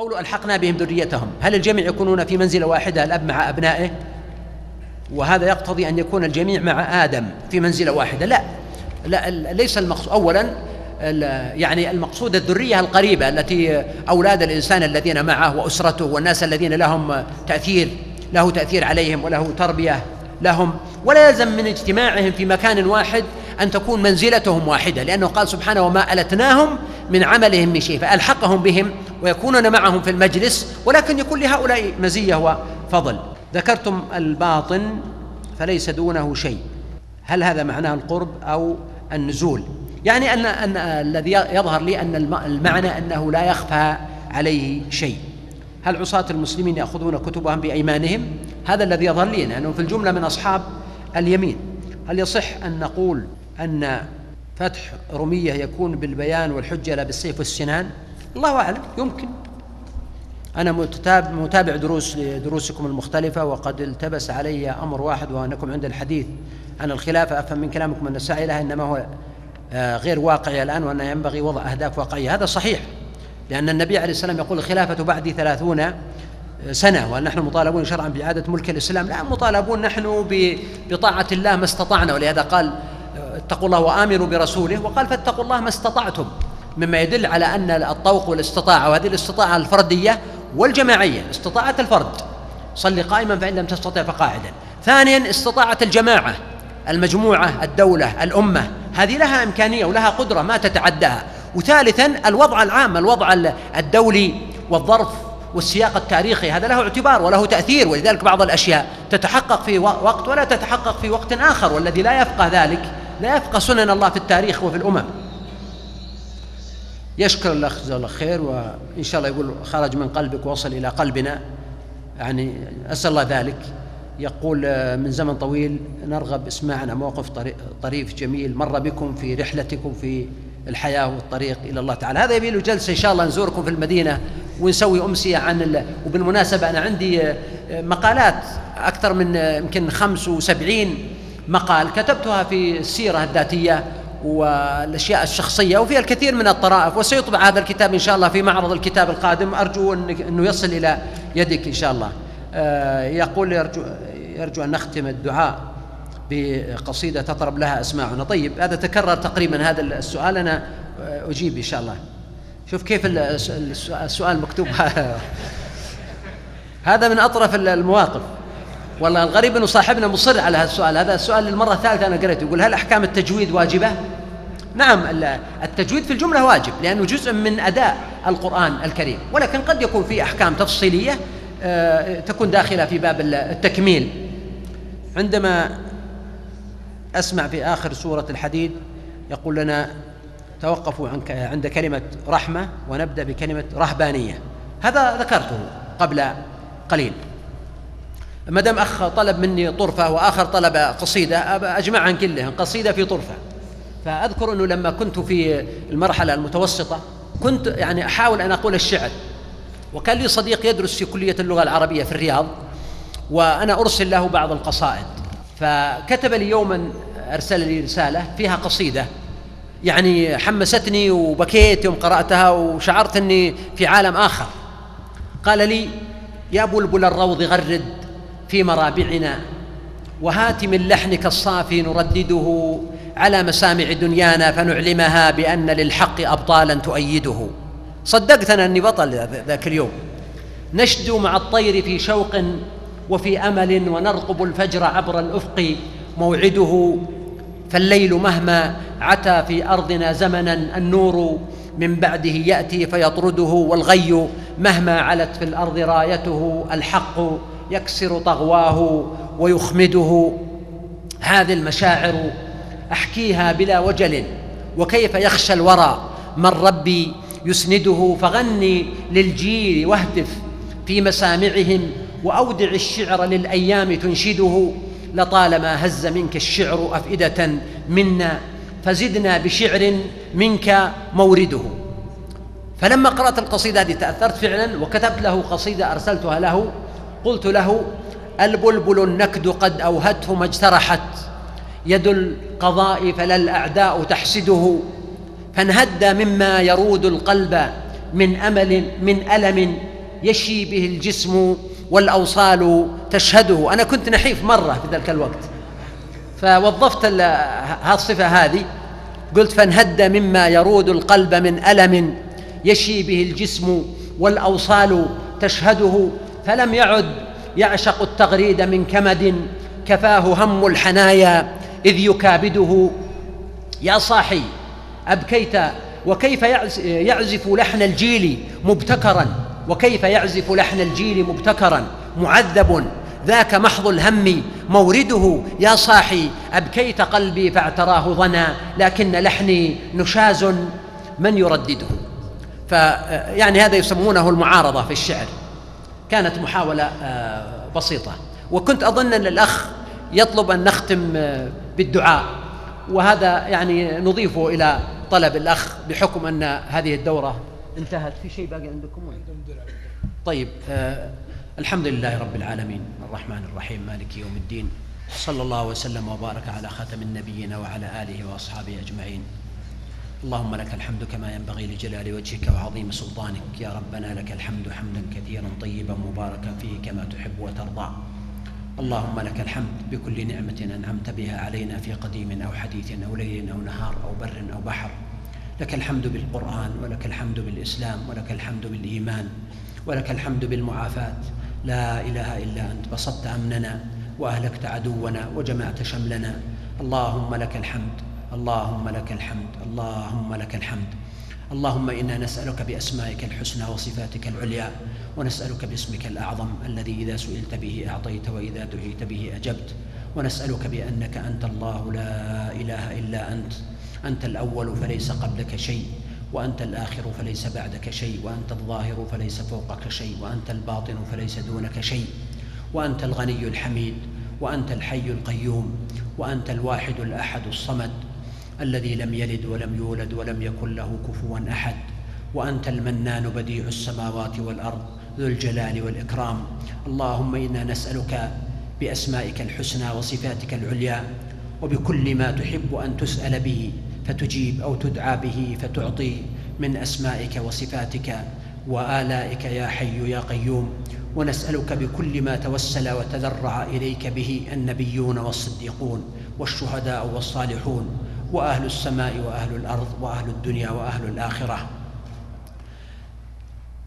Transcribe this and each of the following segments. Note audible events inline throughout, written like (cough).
قول ألحقنا بهم ذريتهم. هل الجميع يكونون في منزلة واحدة الأب مع أبنائه؟ وهذا يقتضي أن يكون الجميع مع آدم في منزلة واحدة. لا, لا ليس المقصود أولا يعني المقصود الذرية القريبة التي أولاد الإنسان الذين معه وأسرته والناس الذين لهم تأثير له تأثير عليهم وله تربية لهم. ولا يلزم من اجتماعهم في مكان واحد أن تكون منزلتهم واحدة لأنه قال سبحانه وما ألتناهم من عملهم من شيء فألحقهم بهم ويكونون معهم في المجلس ولكن يكون لهؤلاء مزية وفضل. ذكرتم الباطن فليس دونه شيء. هل هذا معناه القرب أو النزول؟ يعني أن, أن الذي يظهر لي أن المعنى أنه لا يخفى عليه شيء. هل عصاة المسلمين يأخذون كتبهم بأيمانهم؟ هذا الذي يظهر لي لأنه في الجملة من أصحاب اليمين. هل يصح أن نقول أن فتح رمية يكون بالبيان والحجة لا بالسيف والسنان؟ الله أعلم يمكن. أنا متابع دروس لدروسكم المختلفة وقد التبس علي أمر واحد وأنكم عند الحديث عن الخلافة. أفهم من كلامكم أن السعي لها إنما هو آه، غير واقعي الآن وأن ينبغي وضع أهداف واقعية. هذا صحيح لأن النبي عليه السلام يقول الخلافة بعد ثلاثون سنة ونحن مطالبون شرعا بإعادة ملك الإسلام. لا مطالبون نحن بطاعة الله ما استطعنا ولهذا قال اتقوا الله وآمنوا برسوله وقال فاتقوا الله ما استطعتم مما يدل على أن الطوق والاستطاعة وهذه الاستطاعة الفردية والجماعية استطاعة الفرد. صل قائما فإن لم تستطع فقاعدا. ثانيا استطاعة الجماعة المجموعة الدولة الأمة. هذه لها إمكانية ولها قدرة ما تتعداها. وثالثا الوضع العام الوضع الدولي والظرف والسياق التاريخي. هذا له اعتبار وله تأثير. ولذلك بعض الأشياء تتحقق في وقت ولا تتحقق في وقت آخر والذي لا يفقه ذلك لا يفقه سنن الله في التاريخ وفي الأمم. يشكر الأخ جزاه الله خير وإن شاء الله يقول خرج من قلبك ووصل إلى قلبنا. يعني أسأل الله ذلك. يقول آه، من زمن طويل نرغب اسماعنا موقف طريف جميل مر بكم في رحلتكم في الحياة والطريق إلى الله تعالى. هذا يبي له جلسة إن شاء الله نزوركم في المدينة ونسوي أمسية عن ال... وبالمناسبة أنا عندي آه، مقالات أكثر من آه، يمكن 75 مقال كتبتها في السيرة الذاتية والأشياء الشخصية وفيها الكثير من الطرائف وسيطبع هذا الكتاب إن شاء الله في معرض الكتاب القادم. أرجو أنه يصل إلى يدك إن شاء الله. آه، يقول يرجو يرجو أن نختم الدعاء بقصيدة تطرب لها أسماعنا. طيب هذا تكرر تقريبا هذا السؤال. أنا أجيب إن شاء الله. شوف كيف السؤال مكتوب. (laughs) هذا من أطرف المواقف. والله الغريب إنه صاحبنا مصر على هذا السؤال هذا السؤال للمرة الثالثة أنا قريته. يقول هل أحكام التجويد واجبة؟ نعم التجويد في الجملة واجب لأنه جزء من أداء القرآن الكريم. ولكن قد يكون في أحكام تفصيلية آه، تكون داخلة في باب التكميل. عندما أسمع في آخر سورة الحديد يقول لنا توقفوا عند كلمة رحمة ونبدأ بكلمة رهبانية. هذا ذكرته قبل قليل. ما دام أخ طلب مني طرفة وآخر طلب قصيدة اجمعها كلها قصيدة في طرفة. فأذكر أنه لما كنت في المرحلة المتوسطة كنت يعني أحاول أن أقول الشعر. وكان لي صديق يدرس في كلية اللغة العربية في الرياض وأنا أرسل له بعض القصائد. فكتب لي يوما أرسل لي رسالة فيها قصيدة. يعني حمستني وبكيت يوم قرأتها وشعرت إني في عالم آخر. قال لي يا بلبل الروض غرد في مرابعنا. وهات من لحنك الصافي نردده على مسامع دنيانا فنعلمها بأن للحق أبطالا تؤيده. صدقتنا أني بطل ذاك اليوم. نشدو مع الطير في شوق وفي أمل ونرقب الفجر عبر الأفق. موعده فالليل مهما عتى في أرضنا زمنا النور. من بعده يأتي فيطرده والغي. مهما علت في الأرض رايته الحق. يكسر طغواه ويخمده. هذه المشاعر أحكيها بلا وجل. وكيف يخشى الورى؟ من ربي يسنده فغني للجيل واهتف. في مسامعهم وأودع الشعر للأيام تنشده. لطالما هز منك الشعر أفئدة منا فزدنا بشعر منك مورده. فلما قرأت القصيدة هذه تأثرت فعلا وكتبت له قصيدة أرسلتها له. قلت له البلبل النكد قد أوهته ما اجترحت. يد القضاء فلا الأعداء تحسده. فانهد مما يرود القلب من أمل من ألم يشي به الجسم والأوصال تشهده. أنا كنت نحيف مرة في ذلك الوقت. فوظفت الصفة هذه. قلت فانهد مما يرود القلب من ألم يشي به الجسم والأوصال تشهده. فلم يعد يعشق التغريد من كمد كفاه هم الحنايا إذ يكابده يا صاحي أبكيت وكيف يعزف لحن الجيل مبتكرا وكيف يعزف لحن الجيل مبتكرا معذب ذاك محض الهم مورده يا صاحي أبكيت قلبي فاعتراه ظنا لكن لحني نشاز من يردده. فيعني هذا يسمونه المعارضة في الشعر. كانت محاولة آه، بسيطة. وكنت أظن أن الأخ يطلب أن نختم آه، بالدعاء. وهذا يعني نضيفه إلى طلب الأخ بحكم أن هذه الدورة انتهت. في شيء باقي عندكم؟ طيب آه الحمد لله رب العالمين. الرحمن الرحيم. مالك يوم الدين. صلى الله وسلم وبارك على خاتم النبيين وعلى آله وأصحابه أجمعين. اللهم لك الحمد كما ينبغي لجلال وجهك وعظيم سلطانك. يا ربنا لك الحمد حمدا كثيرا طيبا مباركا فيه كما تحب وترضى. اللهم لك الحمد بكل نعمة أنعمت بها علينا في قديم أو حديث أو ليل أو نهار أو بر أو بحر. لك الحمد بالقرآن ولك الحمد بالإسلام ولك الحمد بالإيمان ولك الحمد بالمعافاة. لا إله إلا أنت. بسطت أمننا وأهلكت عدونا وجمعت شملنا. اللهم لك الحمد اللهم لك الحمد اللهم لك الحمد. اللهم إنا نسألك بأسمائك الحسنى وصفاتك العليا ونسألك باسمك الأعظم الذي إذا سئلت به أعطيت وإذا دعيت به أجبت. ونسألك بأنك أنت الله لا إله إلا أنت. أنت الأول فليس قبلك شيء وأنت الآخر فليس بعدك شيء وأنت الظاهر فليس فوقك شيء وأنت الباطن فليس دونك شيء. وأنت الغني الحميد وأنت الحي القيوم وأنت الواحد الأحد الصمد. الذي لم يلد ولم يولد ولم يكن له كفوا أحد وأنت المنان بديع السماوات والأرض ذو الجلال والإكرام. اللهم إنا نسألك بأسمائك الحسنى وصفاتك العليا وبكل ما تحب أن تسأل به فتجيب أو تدعى به فتعطي من أسمائك وصفاتك وآلائك يا حي يا قيوم. ونسألك بكل ما توسل وتذرع إليك به النبيون والصديقون والشهداء والصالحون. وأهل السماء وأهل الأرض وأهل الدنيا وأهل الآخرة.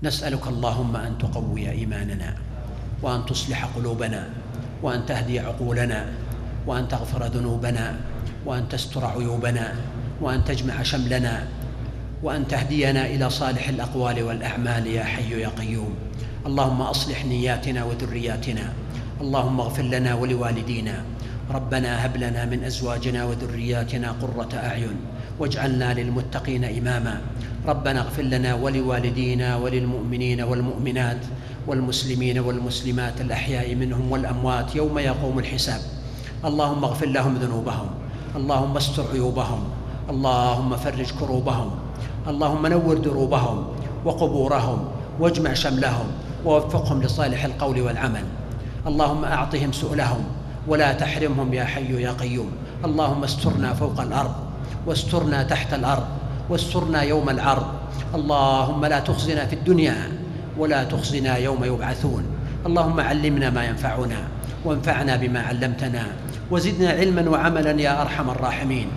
نسألك اللهم أن تقوي إيماننا وأن تصلح قلوبنا وأن تهدي عقولنا وأن تغفر ذنوبنا وأن تستر عيوبنا وأن تجمع شملنا وأن تهدينا إلى صالح الأقوال والأعمال يا حي يا قيوم. اللهم أصلح نياتنا وذرياتنا. اللهم اغفر لنا ولوالدينا. ربنا هب لنا من أزواجنا وذرياتنا قرة أعين واجعلنا للمتقين إماما. ربنا اغفر لنا ولوالدينا وللمؤمنين والمؤمنات والمسلمين والمسلمات الأحياء منهم والأموات يوم يقوم الحساب. اللهم اغفر لهم ذنوبهم. اللهم استر عيوبهم. اللهم فرج كروبهم. اللهم نور دروبهم وقبورهم واجمع شملهم ووفقهم لصالح القول والعمل. اللهم أعطهم سؤلهم ولا تحرمهم يا حي يا قيوم. اللهم استرنا فوق الأرض واسترنا تحت الأرض واسترنا يوم العرض. اللهم لا تخزنا في الدنيا ولا تخزنا يوم يبعثون. اللهم علمنا ما ينفعنا وانفعنا بما علمتنا وزدنا علما وعملا يا أرحم الراحمين.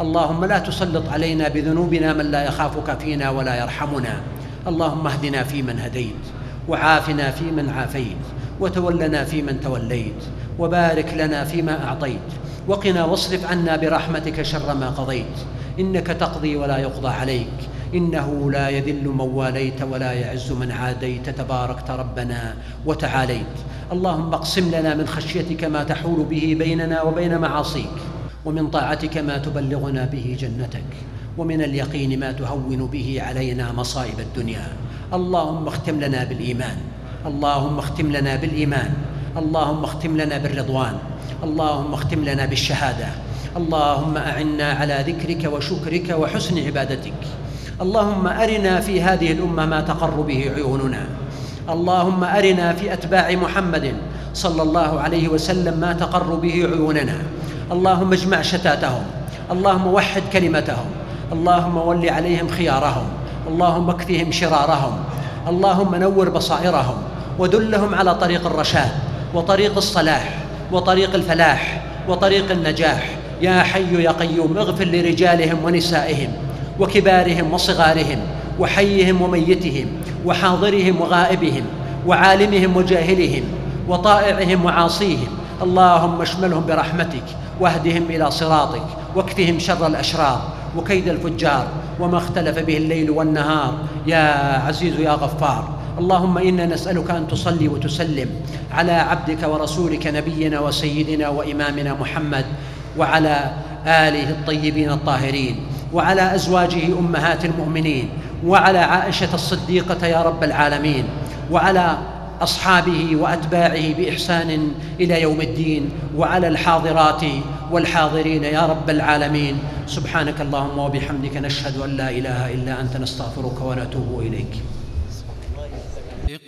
اللهم لا تسلط علينا بذنوبنا من لا يخافك فينا ولا يرحمنا. اللهم اهدنا فيمن هديت وعافنا فيمن عافيت وتولنا فيمن توليت. وبارك لنا فيما أعطيت وقنا واصرف عنا برحمتك شر ما قضيت. إنك تقضي ولا يقضى عليك. إنه لا يذل من واليت ولا يعز من عاديت. تباركت ربنا وتعاليت. اللهم اقسم لنا من خشيتك ما تحول به بيننا وبين معاصيك ومن طاعتك ما تبلغنا به جنتك ومن اليقين ما تهون به علينا مصائب الدنيا. اللهم اختم لنا بالإيمان. اللهم اختم لنا بالإيمان. اللهم اختم لنا بالرضوان اللهم اختم لنا بالشهادة اللهم أعنا على ذكرك وشكرك وحسن عبادتك. اللهم أرنا في هذه الأمة ما تقر به عيوننا. اللهم أرنا في أتباع محمد صلى الله عليه وسلم ما تقر به عيوننا. اللهم اجمع شتاتهم. اللهم وحد كلمتهم. اللهم ول عليهم خيارهم. اللهم اكفهم شرارهم. اللهم نور بصائرهم. ودلهم على طريق الرشاد. وطريق الصلاح وطريق الفلاح وطريق النجاح. يا حي يا قيوم اغفر لرجالهم ونسائهم وكبارهم وصغارهم وحيهم وميتهم وحاضرهم وغائبهم وعالمهم وجاهلهم وطائعهم وعاصيهم. اللهم اشملهم برحمتك واهدهم إلى صراطك واكفهم شر الأشرار وكيد الفجار وما اختلف به الليل والنهار. يا عزيز يا غفار اللهم إنا نسألك أن تصلي وتسلم على عبدك ورسولك نبينا وسيدنا وإمامنا محمد وعلى آله الطيبين الطاهرين وعلى أزواجه أمهات المؤمنين وعلى عائشة الصديقة يا رب العالمين وعلى أصحابه وأتباعه بإحسان إلى يوم الدين وعلى الحاضرات والحاضرين يا رب العالمين. سبحانك اللهم وبحمدك نشهد أن لا إله إلا أنت نستغفرك ونتوب إليك.